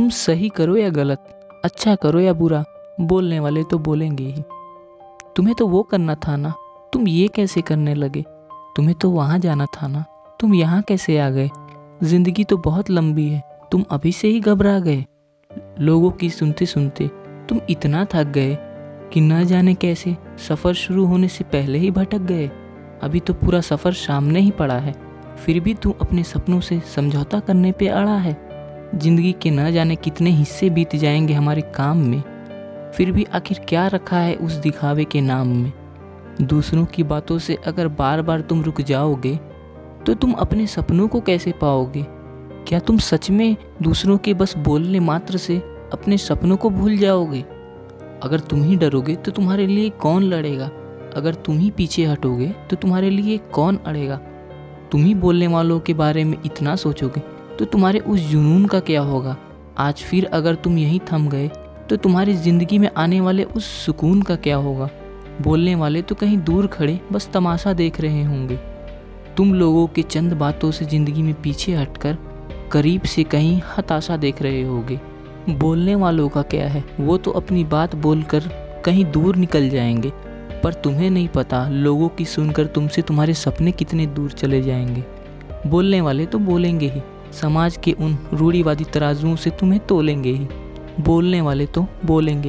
तुम सही करो या गलत अच्छा करो या बुरा, बोलने वाले तो बोलेंगे ही। तुम्हें तो वो करना था ना, तुम ये कैसे करने लगे? तुम्हें तो वहाँ जाना था ना, तुम यहाँ कैसे आ गए? ज़िंदगी तो बहुत लंबी है, तुम अभी से ही घबरा गए। लोगों की सुनते सुनते तुम इतना थक गए कि न जाने कैसे सफ़र शुरू होने से पहले ही भटक गए। अभी तो पूरा सफ़र सामने ही पड़ा है, फिर भी तू अपने सपनों से समझौता करने पे अड़ा है। ज़िंदगी के न जाने कितने हिस्से बीत जाएँगे हमारे काम में। फिर भी आखिर क्या रखा है उस दिखावे के नाम में? दूसरों की बातों से अगर बार बार तुम रुक जाओगे तो तुम अपने सपनों को कैसे पाओगे? क्या तुम सच में दूसरों के बस बोलने मात्र से अपने सपनों को भूल जाओगे? अगर तुम ही डरोगे तो तुम्हारे लिए कौन लड़ेगा? अगर तुम ही पीछे हटोगे तो तुम्हारे लिए कौन अड़ेगा? तुम ही बोलने वालों के बारे में इतना सोचोगे तो तुम्हारे उस जुनून का क्या होगा? आज फिर अगर तुम यहीं थम गए तो तुम्हारी ज़िंदगी में आने वाले उस सुकून का क्या होगा? बोलने वाले तो कहीं दूर खड़े, बस तमाशा देख रहे होंगे। तुम लोगों के चंद बातों से ज़िंदगी में पीछे हटकर, करीब से कहीं हताशा देख रहे होगे। बोलने वालों का क्या है? वो तो अपनी बात बोलकर कहीं दूर निकल जाएँगे। पर तुम्हें नहीं पता, लोगों की सुनकर तुमसे तुम्हारे सपने कितने दूर चले जाएँगे। बोलने वाले तो बोलेंगे ही। समाज के उन रूढ़ीवादी तराजुओं से तुम्हें तोलेंगे ही। बोलने वाले तो बोलेंगे ही।